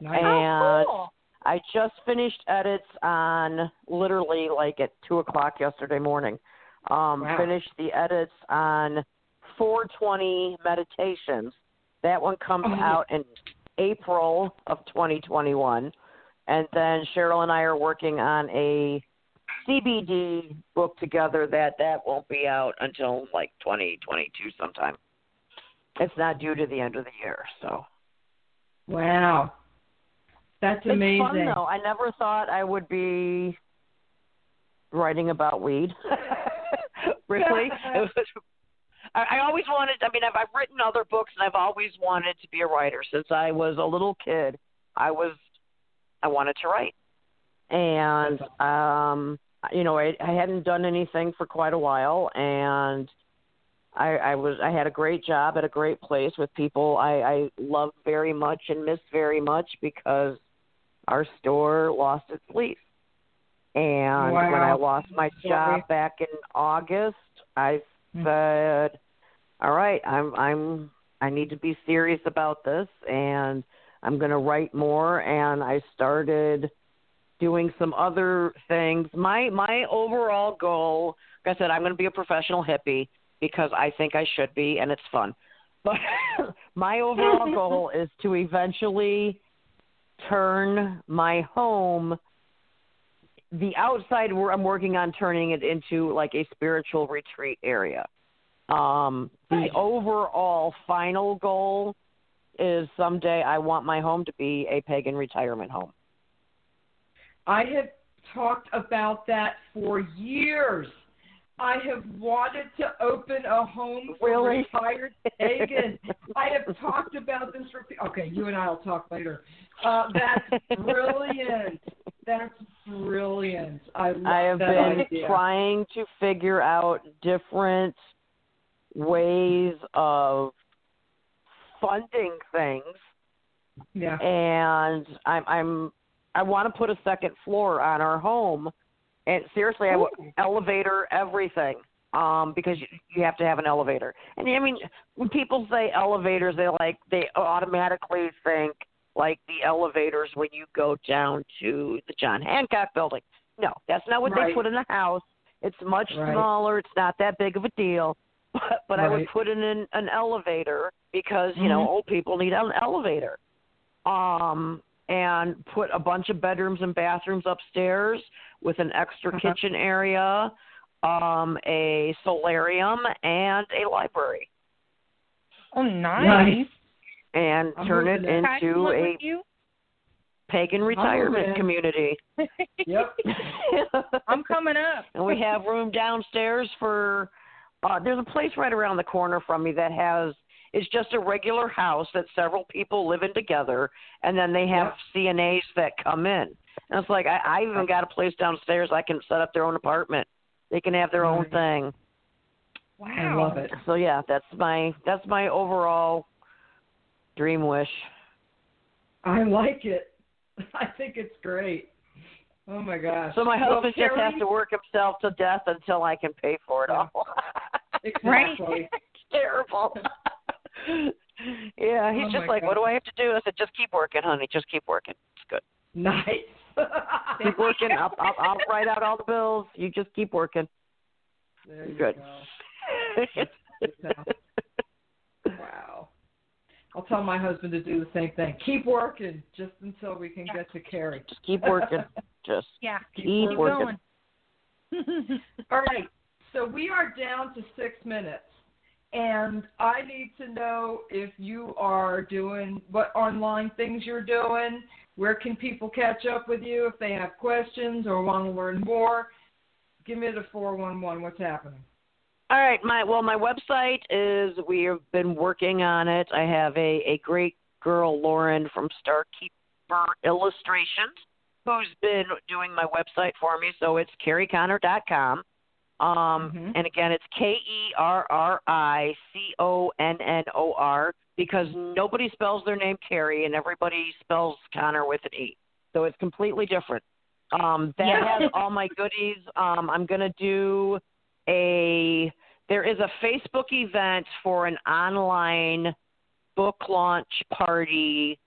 nice. And oh, cool. I just finished edits on literally like at two o'clock yesterday morning. Um Wow. finished the edits on four twenty meditations. That one comes Oh. out in April of twenty twenty one. And then Cheryl and I are working on a CBD book together that that won't be out until like 2022 sometime. It's not due to the end of the year, so Wow. That's amazing. it's fun though. I never thought I would be writing about weed. really, was. I, I always wanted. I mean, I've, I've written other books, and I've always wanted to be a writer since I was a little kid. I was. I wanted to write, and um, you know, I, I hadn't done anything for quite a while, and I, I was I had a great job at a great place with people I, I love very much and miss very much because our store lost its lease. And when I lost my job back in August, I Hmm. said, "All right, I'm I'm I need to be serious about this and I'm going to write more." And I started doing some other things. My my overall goal, like I said, I'm going to be a professional hippie because I think I should be and it's fun. But my overall goal is to eventually turn my home the outside where I'm working on turning it into like a spiritual retreat area. Um, the overall final goal is someday I want my home to be a pagan retirement home. I have talked about that for years. I have wanted to open a home for Really? retired pagan. I have talked about this for. Okay, you and I will talk later. Uh, that's brilliant. That's brilliant. I love I have been idea. trying to figure out different ways of funding things Yeah. and I'm I'm I want to put a second floor on our home, and seriously, I w- Ooh. elevator everything. Um, because you, you have to have an elevator, and I mean, when people say elevators, they like they automatically think like the elevators when you go down to the John Hancock building. No, that's not what Right. they put in the house. It's much Right. smaller. It's not that big of a deal. But, but I would put in an, an elevator because you know Mhm. old people need an elevator um, and put a bunch of bedrooms and bathrooms upstairs with an extra Uh-huh. kitchen area, um, a solarium, and a library, Oh, nice. Nice. and I'm turn it moving Can I come into a pagan retirement in. community. Yep. I'm coming up. and we have room downstairs for. Uh, there's a place right around the corner from me that has. It's just a regular house that several people live in together, and then they have CNAs that come in. And it's like I, I even got a place downstairs. I can set up their own apartment. They can have their own thing. Wow. I love it. So yeah, that's my that's my overall dream wish. I like it. I think it's great. Oh my gosh. So my Well, husband just has to work himself to death until I can pay for it Yeah. all. Exactly. terrible. yeah, he's Oh, just my like, "What do I have to do?" I said, "Just keep working, honey. Just keep working. It's good. Nice. Keep working. I'll, I'll, I'll write out all the bills. You just keep working." There you Good. go. Wow. I'll tell my husband to do the same thing. Keep working just until we can get to Kerri. just keep working. Just Yeah. keep, Keep working. going. All right. So we are down to six minutes. And I need to know if you are doing what online things you're doing. Where can people catch up with you if they have questions or want to learn more? Give me the 411. What's happening? All right, my well, my website is we have been working on it. I have a a great girl, Lauren from Starkeeper Illustrations, who's been doing my website for me. So it's kerriconnor.com. Um, Mhm. and again, it's K E R R I C O N N O R because nobody spells their name Carrie and everybody spells Connor with an E. So it's completely different. Um, that Yeah. has all my goodies. Um, I'm gonna do a there is a Facebook event for an online book launch party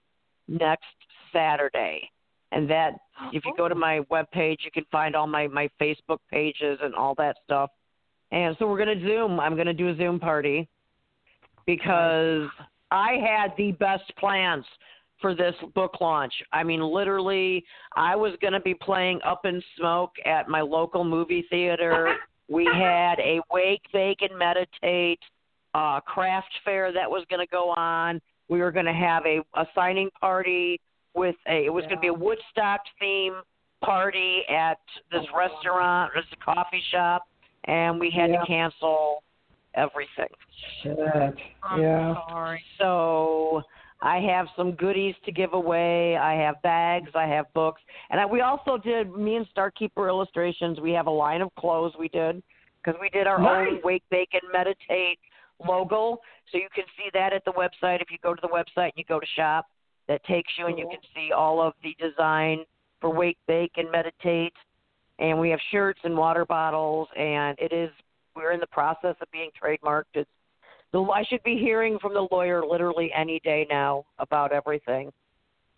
next Saturday. And that if you go to my webpage you can find all my my Facebook pages and all that stuff. And so we're going to Zoom. I'm going to do a Zoom party because I had the best plans for this book launch. I mean, literally, I was going to be playing Up in Smoke at my local movie theater. We had a wake, bake, and meditate uh, craft fair that was going to go on. We were going to have a, a signing party with a. It was going to be a Woodstock theme party at this uh-huh. restaurant, this coffee shop, and we had Yeah. to cancel everything. Shit. I'm yeah. sorry. So I have some goodies to give away. I have bags. I have books, and I, we also did. Me and Starkeeper Illustrations. We have a line of clothes we did because we did our own Wake, Bake, and Meditate logo. So you can see that at the website. If you go to the website and you go to shop, that takes you, and you mm-hmm. can see all of the design for Wake, Bake, and Meditate. And we have shirts and water bottles, and it is. We're in the process of being trademarked. It's the, I should be hearing from the lawyer literally any day now about everything.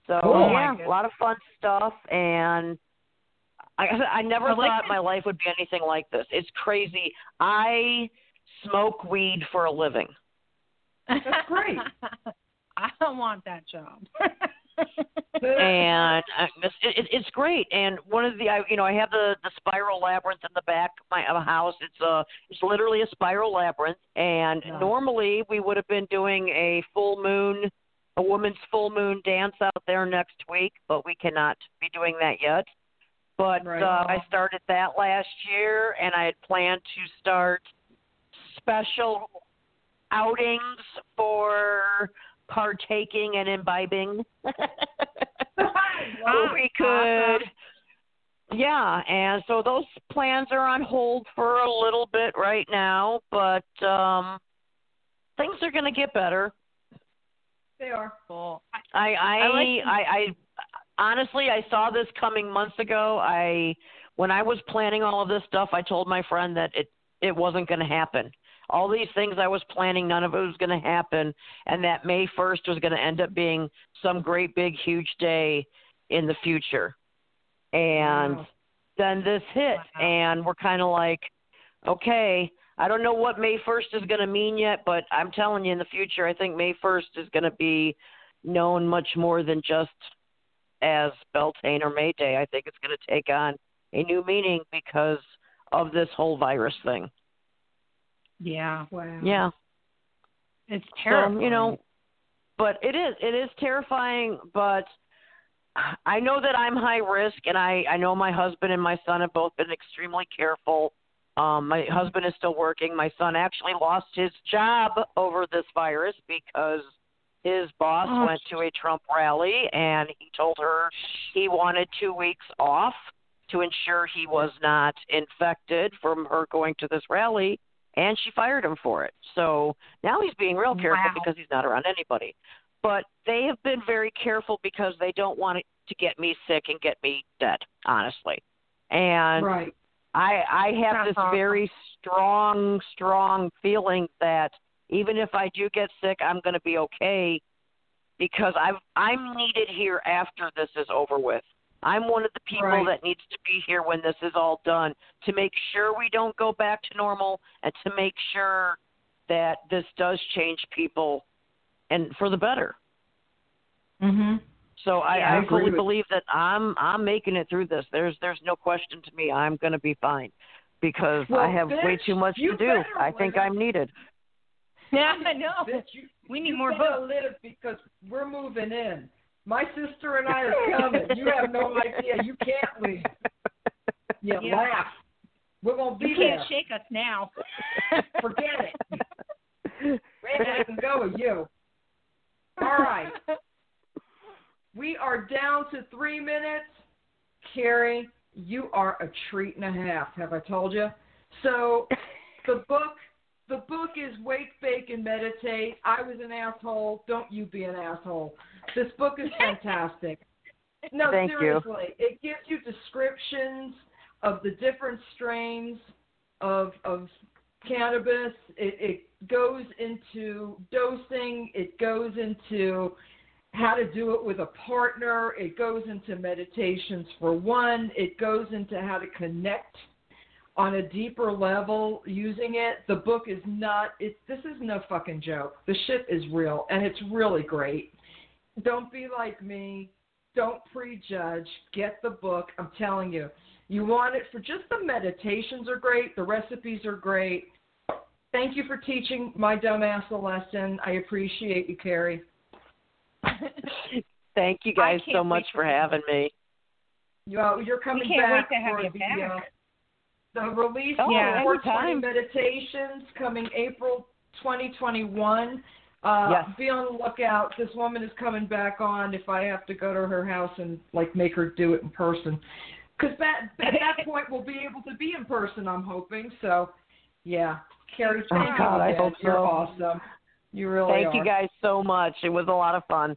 So Oh, yeah, a lot of fun stuff, and I, I never I like thought it. my life would be anything like this. It's crazy. I smoke weed for a living. That's great. I don't want that job. and uh, it's, it, it's great. And one of the, I, you know, I have the the spiral labyrinth in the back of my of house. It's a, it's literally a spiral labyrinth. And Nice. normally we would have been doing a full moon, a woman's full moon dance out there next week, but we cannot be doing that yet. But Right. uh, I started that last year, and I had planned to start special outings for partaking and imbibing. Wow. we could. Yeah, and so those plans are on hold for a little bit right now, but um things are going to get better. They are. Cool. I I I like I, I honestly I saw this coming months ago. I when I was planning all of this stuff, I told my friend that it it wasn't going to happen. All these things I was planning, none of it was going to happen, and that May 1st was going to end up being some great big huge day in the future. And Wow. then this hit, Wow. and we're kind of like, okay, I don't know what May 1st is going to mean yet, but I'm telling you, in the future, I think May 1st is going to be known much more than just as Beltane or May Day. I think it's going to take on a new meaning because of this whole virus thing. Yeah, Wow. Yeah. it's terrible. So, you know, but it is it is terrifying, but I know that I'm high risk and I I know my husband and my son have both been extremely careful. Um my husband is still working. My son actually lost his job over this virus because his boss Oh. went to a Trump rally and he told her he wanted 2 weeks off to ensure he was not infected from her going to this rally and she fired him for it. So now he's being real careful Wow. because he's not around anybody. But they have been very careful because they don't want it to get me sick and get me dead, honestly. And Right. I I have That's this awesome. very strong strong feeling that even if I do get sick, I'm going to be okay because I've I'm needed here after this is over with. I'm one of the people Right. that needs to be here when this is all done to make sure we don't go back to normal and to make sure that this does change people and for the better. Mhm. So I, Yeah, I I fully believe that I'm I'm making it through this. There's there's no question to me. I'm going to be fine because Well, I have way too much to do. I think live. I'm needed. yeah, I know. Bitch, you, We need you more better books. lit it because we're moving in. My sister and I are coming. you have no idea. You can't leave. You Yeah. laugh. We're gonna be You can't there. shake us now. Forget it. Maybe I can go with you. All right. We are down to three minutes. Kerri, you are a treat and a half. Have I told you? So, the book, the book is Wake, Bake, and Meditate. I was an asshole. Don't you be an asshole. This book is fantastic. No, Thank you. seriously, it gives you descriptions of the different strains of of cannabis. It, it goes into dosing. It goes into how to do it with a partner. It goes into meditations for one. It goes into how to connect on a deeper level using it. The book is not. It. This is no fucking joke. The shit is real, and it's really great. Don't be like me. Don't prejudge. Get the book. I'm telling you. You want it for just the meditations are great. The recipes are great. Thank you for teaching my dumbass a lesson. I appreciate you, Kerri. Thank you guys so much for having me. You know, you're coming can't back wait to have for you the, back. Uh, the release Oh, Yeah. of 420 anytime. Meditations coming April 2021. Uh, Yes. Be on the lookout. This woman is coming back on if I have to go to her house and like make her do it in person. Because that, at that point we'll be able to be in person. I'm hoping. So, yeah, Kerri, Oh, thank God, you I again. hope You're so. awesome. You really Thank are. you guys so much. It was a lot of fun.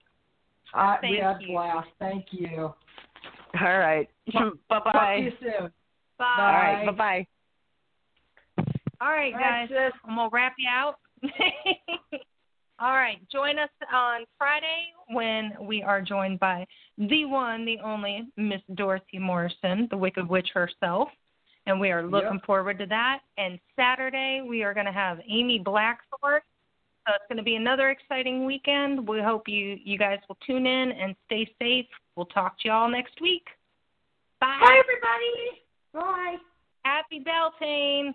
I, we Thank had you. blast. Thank you. All right. bye Talk to bye. you soon. Bye. All right. Bye bye. All right, All guys. right, sis. I'm gonna wrap you out. All right, join us on Friday when we are joined by the one, the only Miss Dorothy Morrison, the Wicked Witch herself, and we are looking Yep. forward to that. And Saturday we are going to have Amy Blackthorn So it's going to be another exciting weekend. We hope you you guys will tune in and stay safe. We'll talk to you all next week. Bye. Bye, everybody. Bye. Happy Beltane.